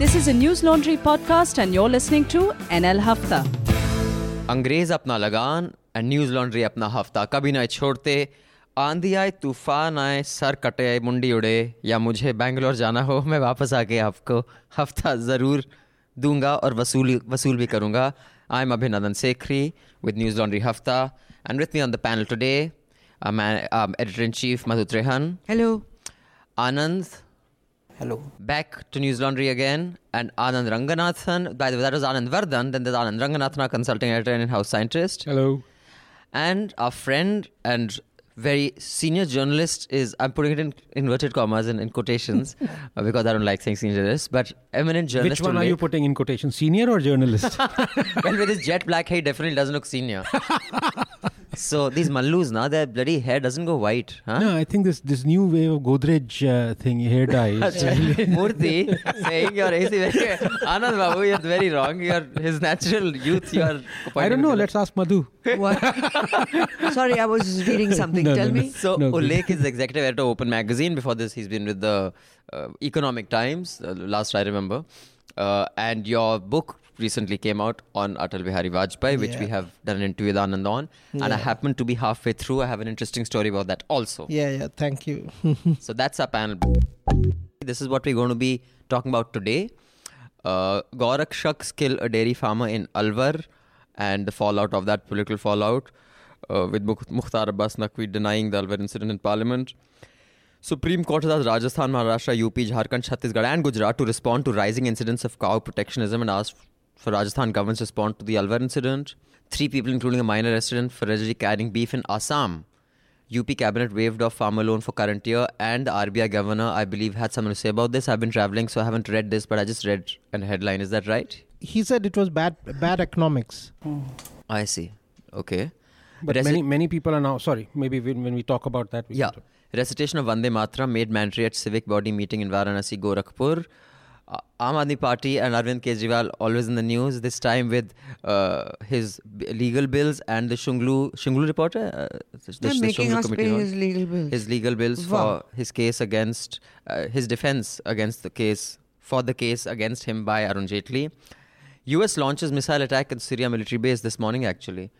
This is a News Laundry podcast, and you're listening to NL Hafta. अंग्रेज़ अपना लगान and news laundry अपना हफ़्ता कभी ना छोड़ते। आंधी आए तूफ़ान आए सर कटे मुंडी उड़े। या मुझे बैंगलोर जाना हो मैं वापस आके आपको हफ़्ता ज़रूर दूँगा और वसूल वसूल भी करूँगा। I am Abhinandan Sekhri with Newslaundry Hafta. And with me on the panel today editor in chief Madhu Trehan. Hello Anand Hello. back to News Laundry again, and Anand Ranganathan. By the way, that was Anand Vardhan. Then there's Anand Ranganathan, our consulting editor and in-house scientist. Hello. And our friend and very senior journalist is, I'm putting it in inverted commas and in quotations uh, because I don't like saying senior journalist, but eminent journalist. Which one are you putting in quotation, senior or journalist? well, with his jet black hair, he definitely doesn't look senior. so these Mallus, now their bloody hair doesn't go white. Huh? no, I think this this new wave of Godrej uh, thing, hair dye. is- Murthy saying your AC very Anand Babu, you're very wrong. You're his natural youth. You are. I don't know. Let's ask Madhu. What? Sorry, I was reading something. No, Tell no, no. me. So No, good. Ullekh is the executive editor of Open Magazine. Before this, he's been with the uh, Economic Times. Uh, last I remember, uh, and your book recently came out on Atal Bihari Vajpayee, which we have done an interview with Anand on. And I Yeah. happen to be halfway through. I have an interesting story about that also. Yeah, yeah. Thank you. So that's our panel. This is what we're going to be talking about today. Uh, kill a dairy farmer in Alwar and the fallout of that political fallout uh, with Mukh- Mukhtar Abbas Naqvi denying the Alwar incident in parliament. Supreme Court has asked Rajasthan, Maharashtra, UP, Jharkhand, Chhattisgarh and Gujarat to respond to rising incidents of cow protectionism and asked for Rajasthan government's response to the Alwar incident. Three people, including a minor resident, for allegedly carrying beef in Assam. UP cabinet waived off farmer loan for current year, and the RBI governor, I believe, had something to say about this. I've been traveling, so I haven't read this, but I just read a headline. Is that right? he said it was bad, bad economics. Oh. I see. Okay. But Reci- many many people are now sorry. Maybe when, when we talk about that, we Yeah. Recitation of Vande Matra made mandatory at civic body meeting in Varanasi, Gorakhpur. Aam Aadmi Party and Arvind Kejriwal always in the news. This time with uh, his b- legal bills and the Shunglu Shunglu reporter. Uh, the, They're the making Shunglu us pay his legal bills. his legal bills Wow. for his case against uh, his defense against the case for the case against him by Arun Jaitley. U.S. launches missile attack at Syria military base this morning. Actually,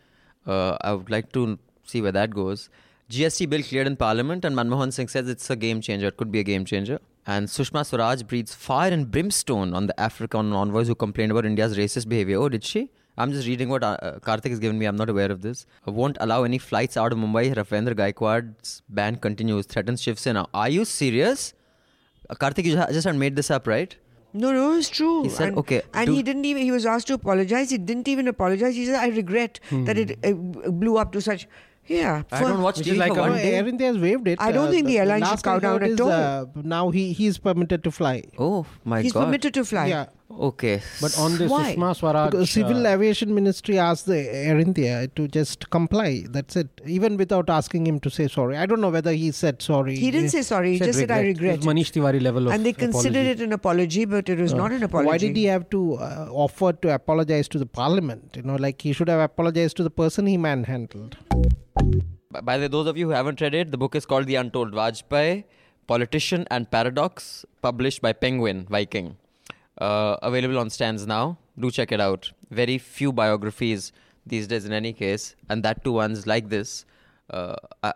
uh, I would like to see where that goes. GST bill cleared in Parliament, and Manmohan Singh says it's a game changer. It could be a game changer. And Sushma Swaraj breathes fire and brimstone on the African envoys who complained about India's racist behavior. Oh, did she? I'm just reading what uh, uh, Karthik has given me. I'm not aware of this. Won't allow any flights out of Mumbai. Ravindra Gaikwad's ban continues. Threatens Shiv Sena. Are you serious? Uh, Karthik, you ju- just had made this up, right? No, no, it's true. He said, and, okay, And do- he didn't even, he was asked to apologize. He didn't even apologize. He said, I regret that it uh, blew up to such. Yeah. I don't watch Which TV is like for one day. Air India has waived it. I don't think the airline should last cow I down heard at is, all. Uh, now he, he is permitted to fly. Oh my god He's god. permitted to fly. Yeah. Okay. But on this Why? Sushma Swaraj, Because Civil uh, Aviation Ministry asked the Air India to just comply. That's it. Even without asking him to say sorry. I don't know whether he said sorry. He didn't say sorry. He said just said, I regret. was Manish Tiwari level of and they considered apology. it an apology, but it was not an apology. Why did he have to uh, offer to apologize to the parliament? You know, like he should have apologized to the person he manhandled. By- the those of you who haven't read it, the book is called The Untold Vajpayee, Politician and Paradox, published by Penguin Viking. Uh, available on stands now. Do check it out. Very few biographies these days, in any case, and that too ones like this. Uh, I,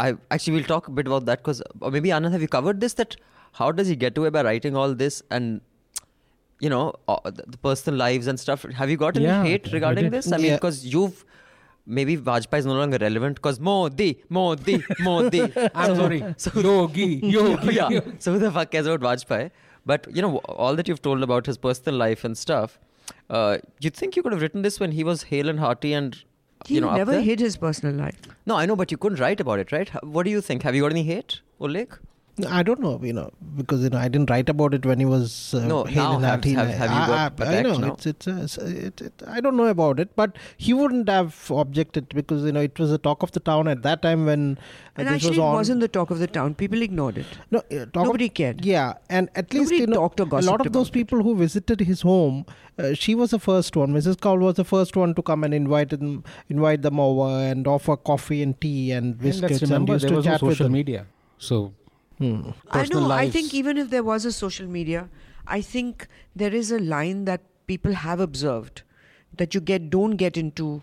I actually will talk a bit about that because, or maybe Anand, have you covered this? That how does he get away by writing all this and you know uh, the personal lives and stuff? Have you got any Yeah, hate regarding this? I mean, Yeah. because you've maybe Vajpayee is no longer relevant because Modi, Modi, Modi. I'm sorry. Yogi, Yogi. yeah. So who the fuck cares about Vajpayee? But you know all that you've told about his personal life and stuff. Uh, you think you could have written this when he was hale and hearty and He you know up never there? hid his personal life. No, I know, but you couldn't write about it, right? What do you think? Have you got any hate, Ullekh? I don't know, you know, because you know I didn't write about it when he was uh, No, hale now have- have- have you got I, I know now? it's it's, uh, it's it, it, I don't know about it, but he wouldn't have objected because you know it was the talk of the town at that time when uh, And this actually, was it wasn't the talk of the town. People ignored it. No, uh, talk Nobody of, cared. Yeah, and at least Nobody you know, talked or a lot of those about it. people who visited his home, uh, she was the first one. Mrs. Kaul was the first one to come and invite them, invite them over and offer coffee and tea and And biscuits let's and remember, used there to was no chat with social them. media. So Hmm. I personal know. I think even if there was a social media, I think there is a line that people have observed that you get don't get into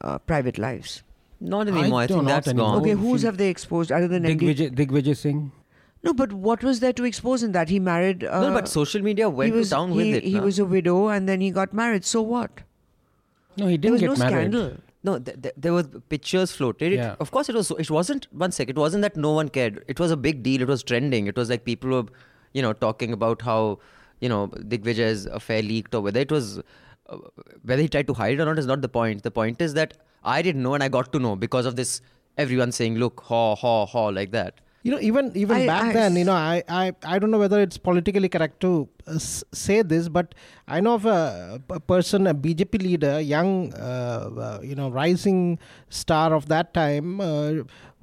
uh, private lives. Not anymore. I, do think not that's anymore. gone. Okay, whose have they exposed other than MD? Digvijay, Digvijay Singh. No, but what was there to expose in that? He married. Uh, no, but social media went he was, to town he, with it. He na? was a widow and then he got married. So what? No, he didn't there was get no married. scandal. No, th- th- there were pictures floated. It, Of course, it was. It wasn't one sec. It wasn't that no one cared. It was a big deal. It was trending. It was like people were, you know, talking about how, you know, Digvijay's affair leaked or whether it was, uh, whether he tried to hide it or not is not the point. The point is that I didn't know and I got to know because of this. Everyone saying, "Look, haw, haw, haw," like that. You know, even even I- back I then, you know, I, I, I don't know whether it's politically correct to uh, s- say this, but I know of a, a person, a BJP leader, young, uh, uh, you know, rising star of that time, uh,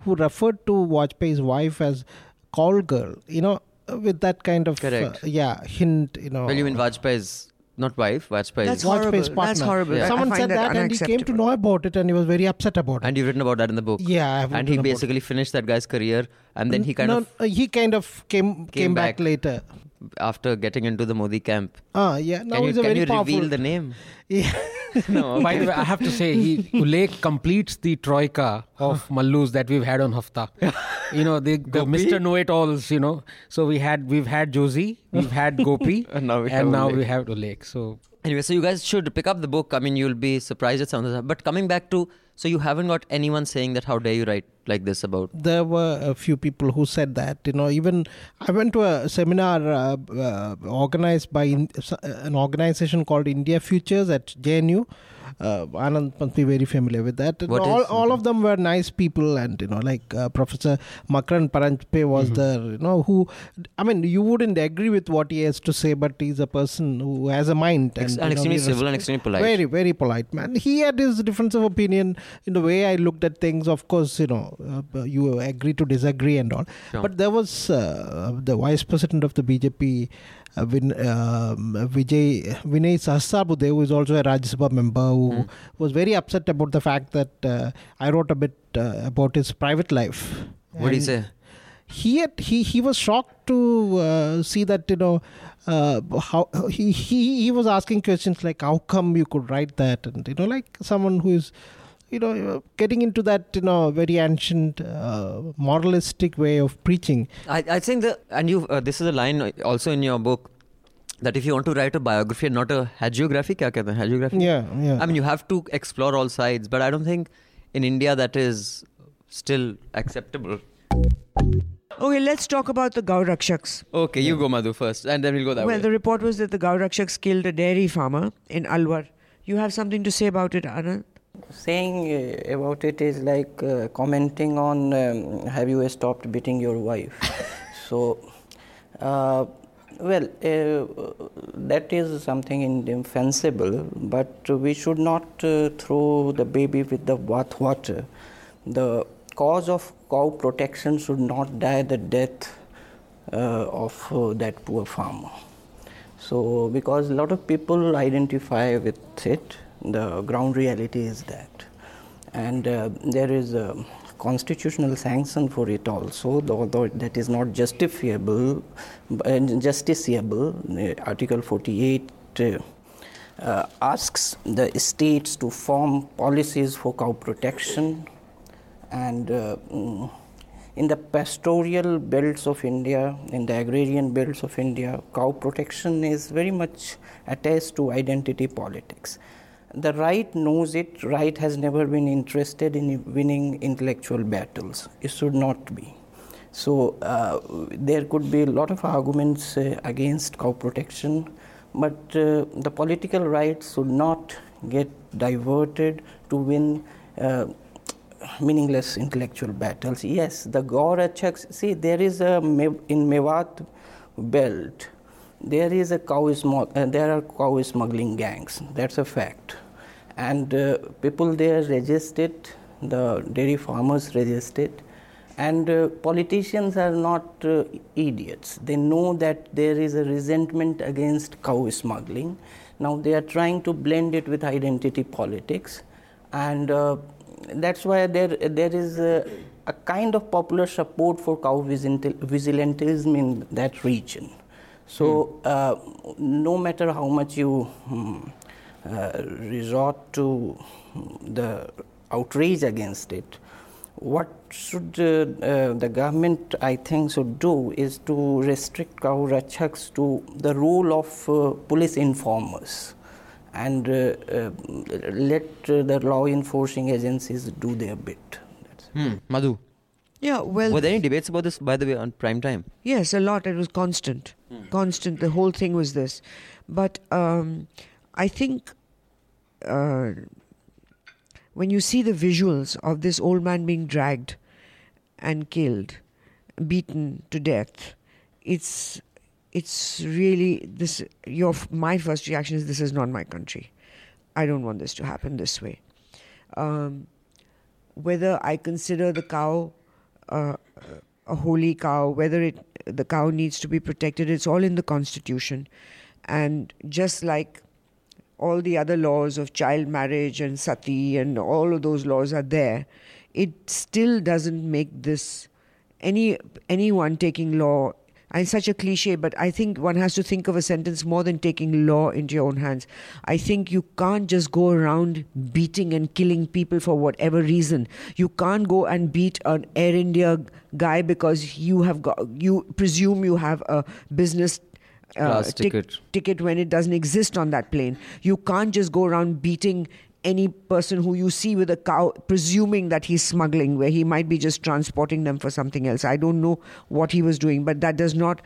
who referred to Vajpayee's wife as call girl. You know, with that kind of Correct. Uh, yeah hint. You know, Well, you mean Vajpayee's not wife, Vajpayee's. That's Vajpayee's horrible. That's horrible. Yeah. Someone said that, and he came to know about it, and he was very upset about it. and you've written about that in the book. Yeah, I have And he written it. basically finished that guy's career, and then he kind no, of uh, he kind of came came, back. back. later. after getting into the Modi camp. Ah, yeah. Now can you, he's a can very you powerful. reveal the name? Yeah. no. By the way, I have to say, he Ullekh completes the troika of Mallus that we've had on Hafta. you know, the, the Mr. Know-it-alls. You know, so we had we've had Josie, we've had Gopi, And now we have and now Ullekh. we have Ullekh. So Anyway, so you guys should pick up the book. I mean, you'll be surprised at some of the stuff. But coming back to, so you haven't got anyone saying that, how dare you write like this about. there were a few people who said that you know even i went to a seminar uh, uh, organized by in, an organization called india futures at jnu uh, Anand must be very familiar with that. What all, is- all of them were nice people, and you know, like uh, Professor Makarand Paranjape was there. You know, who I mean, you wouldn't agree with what he has to say, but he's a person who has a mind Ex- and, and you know, extremely civil and extremely polite. Very, very polite man. He had his difference of opinion in the way I looked at things. Of course, you know, uh, you agree to disagree and all. Sure. But there was uh, the vice president of the BJP, uh, Vin, um, Vijay Vinay Sahasrabudhe, who is also a Rajya Sabha member, who Hmm. was very upset about the fact that uh, I wrote a bit uh, about his private life. What did he say? He had, he he was shocked to uh, see that you know uh, how he, he he was asking questions like how come you could write that and you know like someone who is you know getting into that you know very ancient uh, moralistic way of preaching I, I think the, and you, uh, this is a line also in your book, that if you want to write a biography and not a hagiography, kya kehte hain? hagiography? Yeah, yeah. I mean, you have to explore all sides, but I don't think in India that is still acceptable. Okay, let's talk about the Gaurakshaks. Okay, you go, Madhu, first, and then we'll go that well, way. Well, the report was that the Gaurakshaks killed a dairy farmer in Alwar. You have something to say about it, Anand? Saying uh, about it is like uh, commenting on um, have you stopped beating your wife? so, uh, well, uh, that is something indefensible, but we should not uh, throw the baby with the bathwater. The cause of cow protection should not die the death uh, of uh, that poor farmer. So, because a lot of people identify with it, the ground reality is that. And uh, there is a constitutional sanction for it also, though, though that is not justifiable, uh, justiciable. Uh, Article 48 uh, uh, asks the states to form policies for cow protection and uh, mm, in the pastoral belts of India, in the agrarian belts of India, cow protection is very much attached to identity politics. The right knows it, right has never been interested in winning intellectual battles. It should not be. So, uh, there could be a lot of arguments uh, against cow protection, but uh, the political right should not get diverted to win. Uh, meaningless intellectual battles. Yes, the Gaurakshaks, see, there is a, in Mewat belt, there is a cow smo- uh, there are cow smuggling gangs. That's a fact. And uh, people there resist it, the dairy farmers resist it. And uh, politicians are not uh, idiots. They know that there is a resentment against cow smuggling. Now they are trying to blend it with identity politics. And uh, that's why there there is a, a kind of popular support for cow vigilantism in that region. So, uh, no matter how much you mm, uh, resort to the outrage against it, what should uh, uh, the government, I think, should do is to restrict cow rakshaks to the role of uh, police informers and uh, uh, let uh, the law enforcing agencies do their bit. That's Hmm. Madhu, Yeah, well, were there any debates about this, by the way, on prime time? Yes, a lot. It was constant. Constant. The whole thing was this. But um, I think uh, when you see the visuals of this old man being dragged and killed, beaten to death, it's it's really this. Your my first reaction is this is not my country. I don't want this to happen this way. Um, whether I consider the cow uh, a holy cow, whether it the cow needs to be protected, it's all in the constitution, and just like all the other laws of child marriage and sati and all of those laws are there, it still doesn't make this any anyone taking law. It's such a cliche, but I think one has to think of a sentence more than taking law into your own hands. I think you can't just go around beating and killing people for whatever reason. You can't go and beat an Air India guy because you have got you presume you have a business uh, Class tic- ticket. ticket when it doesn't exist on that plane. You can't just go around beating any person who you see with a cow, presuming that he's smuggling, where he might be just transporting them for something else. I don't know what he was doing, but that does not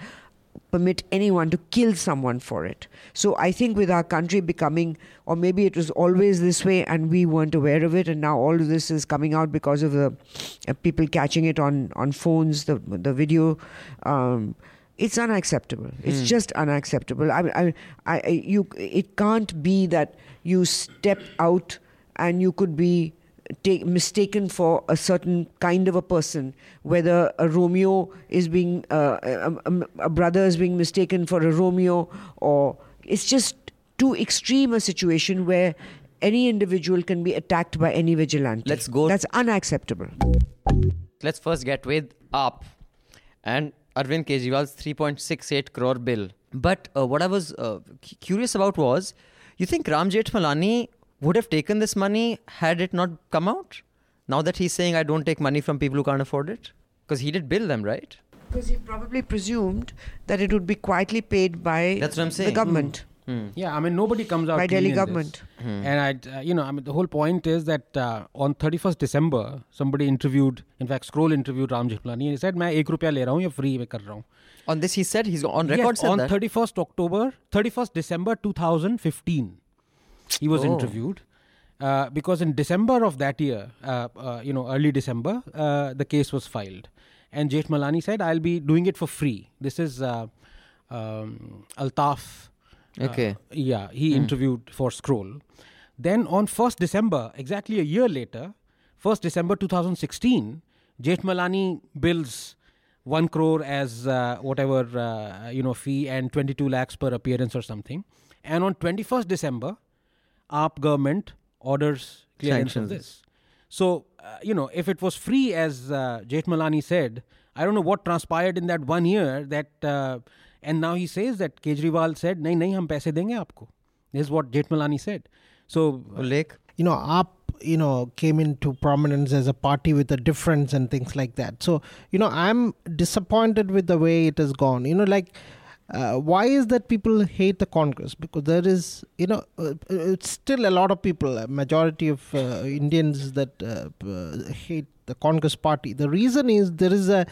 permit anyone to kill someone for it. So I think with our country becoming, or maybe it was always this way and we weren't aware of it, and now all of this is coming out because of the uh, people catching it on on phones, the the video. Um, it's unacceptable. It's hmm. just unacceptable. I, I, I, I- you, it can't be that you step out and you could be take, mistaken for a certain kind of a person. Whether a Romeo is being, uh, a, a, a brother is being mistaken for a Romeo, or it's just too extreme a situation where any individual can be attacked by any vigilante. Let's go- That's unacceptable. Let's first get with up and Arvind Kejriwal's 3.68 crore bill. But uh, what I was uh, cu- curious about was, you think Ram Malani would have taken this money had it not come out? Now that he's saying I don't take money from people who can't afford it, because he did bill them, right? Because he probably presumed that it would be quietly paid by That's what I'm saying. the saying. government. Yeah, I mean nobody comes out By clean Delhi in this. government. And I, uh, you know, I mean the whole point is that uh, on 31st December, somebody interviewed, in fact, Scroll interviewed Ram Jethmalani, and he said, "मैं एक रुपया ले रहा हूँ या free में कर रहा हूँ." On this, he said he's on record yes, said on that. 31st October, 31st December 2015, he was Oh. interviewed. Uh, because in December of that year, uh, uh, you know, early December, uh, the case was filed. And Jethmalani said, I'll be doing it for free. This is uh, um, Altaf. uh, Okay. yeah, he interviewed for Scroll. Then on 1st December, exactly a year later, 1st December 2016, Jethmalani bills 1 crore as uh, whatever, uh, you know, fee and 22 lakhs per appearance or something. And on 21st December, AAP government orders clearance Sanctions of this. So, uh, you know, if it was free, as uh, Jethmalani said, I don't know what transpired in that one year that, uh, and now he says that Kejriwal said, nahi, nahi, hum paise denge aapko. This is what Jethmalani said. So, uh, Ullekh. you know, AAP, you know, came into prominence as a party with a difference and things like that. So, you know, I'm disappointed with the way it has gone. You know, like, uh, why is that people hate the Congress? Because there is, you know, uh, it's still a lot of people, a majority of uh, Indians that uh, uh, hate the Congress party. The reason is there is a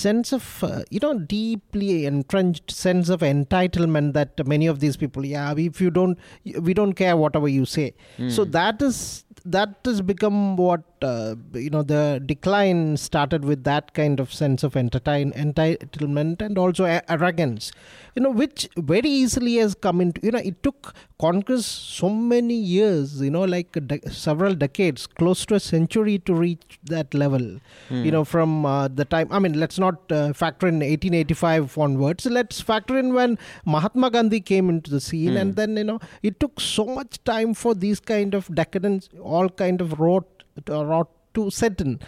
sense of uh, you know deeply entrenched sense of entitlement that many of these people yeah if you don't we don't care whatever you say. So that is that has become what uh, you know the decline started with that kind of sense of entertain, entitlement and also a- arrogance you know which very easily has come into you know it took congress so many years you know like de- several decades close to a century to reach that level you know from uh, the time i mean let's not uh, factor in 1885 onwards let's factor in when mahatma gandhi came into the scene and then you know it took so much time for these kind of decadence all kind of rot rot to set in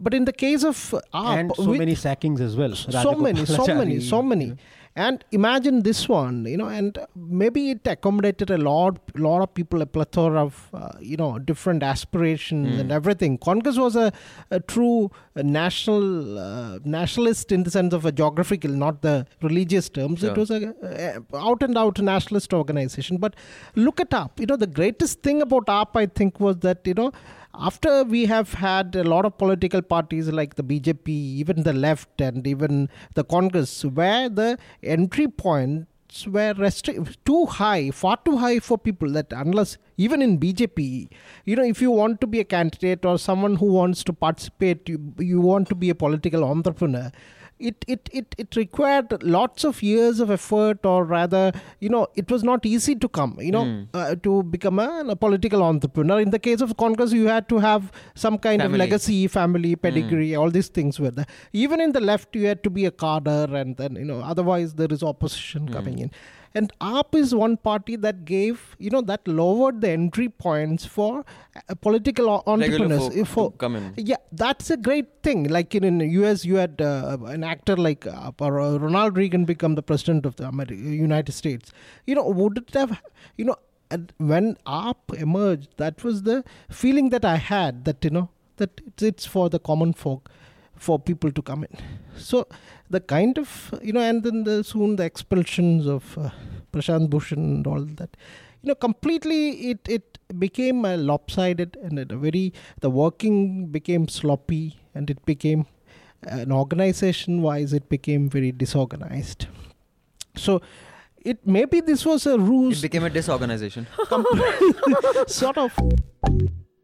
but in the case of AAP, and so many sackings as well. so many, so many, so many. And imagine this one, you know, and maybe it accommodated a lot, lot of people, a plethora of, uh, you know, different aspirations and everything. Congress was a, a true national uh, nationalist in the sense of a geographical, not the religious terms. It was a, a out and out nationalist organization. But look at up You know, the greatest thing about AAP, I think, was that you know after we have had a lot of political parties like the BJP, even the left, and even the Congress, where the entry points were restri- too high, far too high for people that unless even in BJP, you know, if you want to be a candidate or someone who wants to participate, you, you want to be a political entrepreneur. It, it, it, it required lots of years of effort, or rather, you know, it was not easy to come, you know, hmm. uh, to become a, a political entrepreneur. In the case of Congress, you had to have some kind Family. of legacy, family, hmm. pedigree, all these things were there. Even in the left, you had to be a cadre, and then, you know, otherwise there is opposition hmm. coming in. And AAP is one party that gave, you know, that lowered the entry points for uh, political Regular entrepreneurs. folk for, to come in. yeah, that's a great thing. Like in, in US, you had uh, an actor like uh, or, uh, Ronald Reagan become the president of the Ameri- United States. You know, would it have, you know, when AAP emerged, that was the feeling that I had that, you know, that it's, it's for the common folk, for people to come in. So the kind of, you know, and then the, soon the expulsions of uh, Prashant Bhushan and all that you know completely it it became lopsided and a very the working became sloppy and it became an organization wise it became very disorganized so it maybe this was a ruse. It became a disorganization. sort of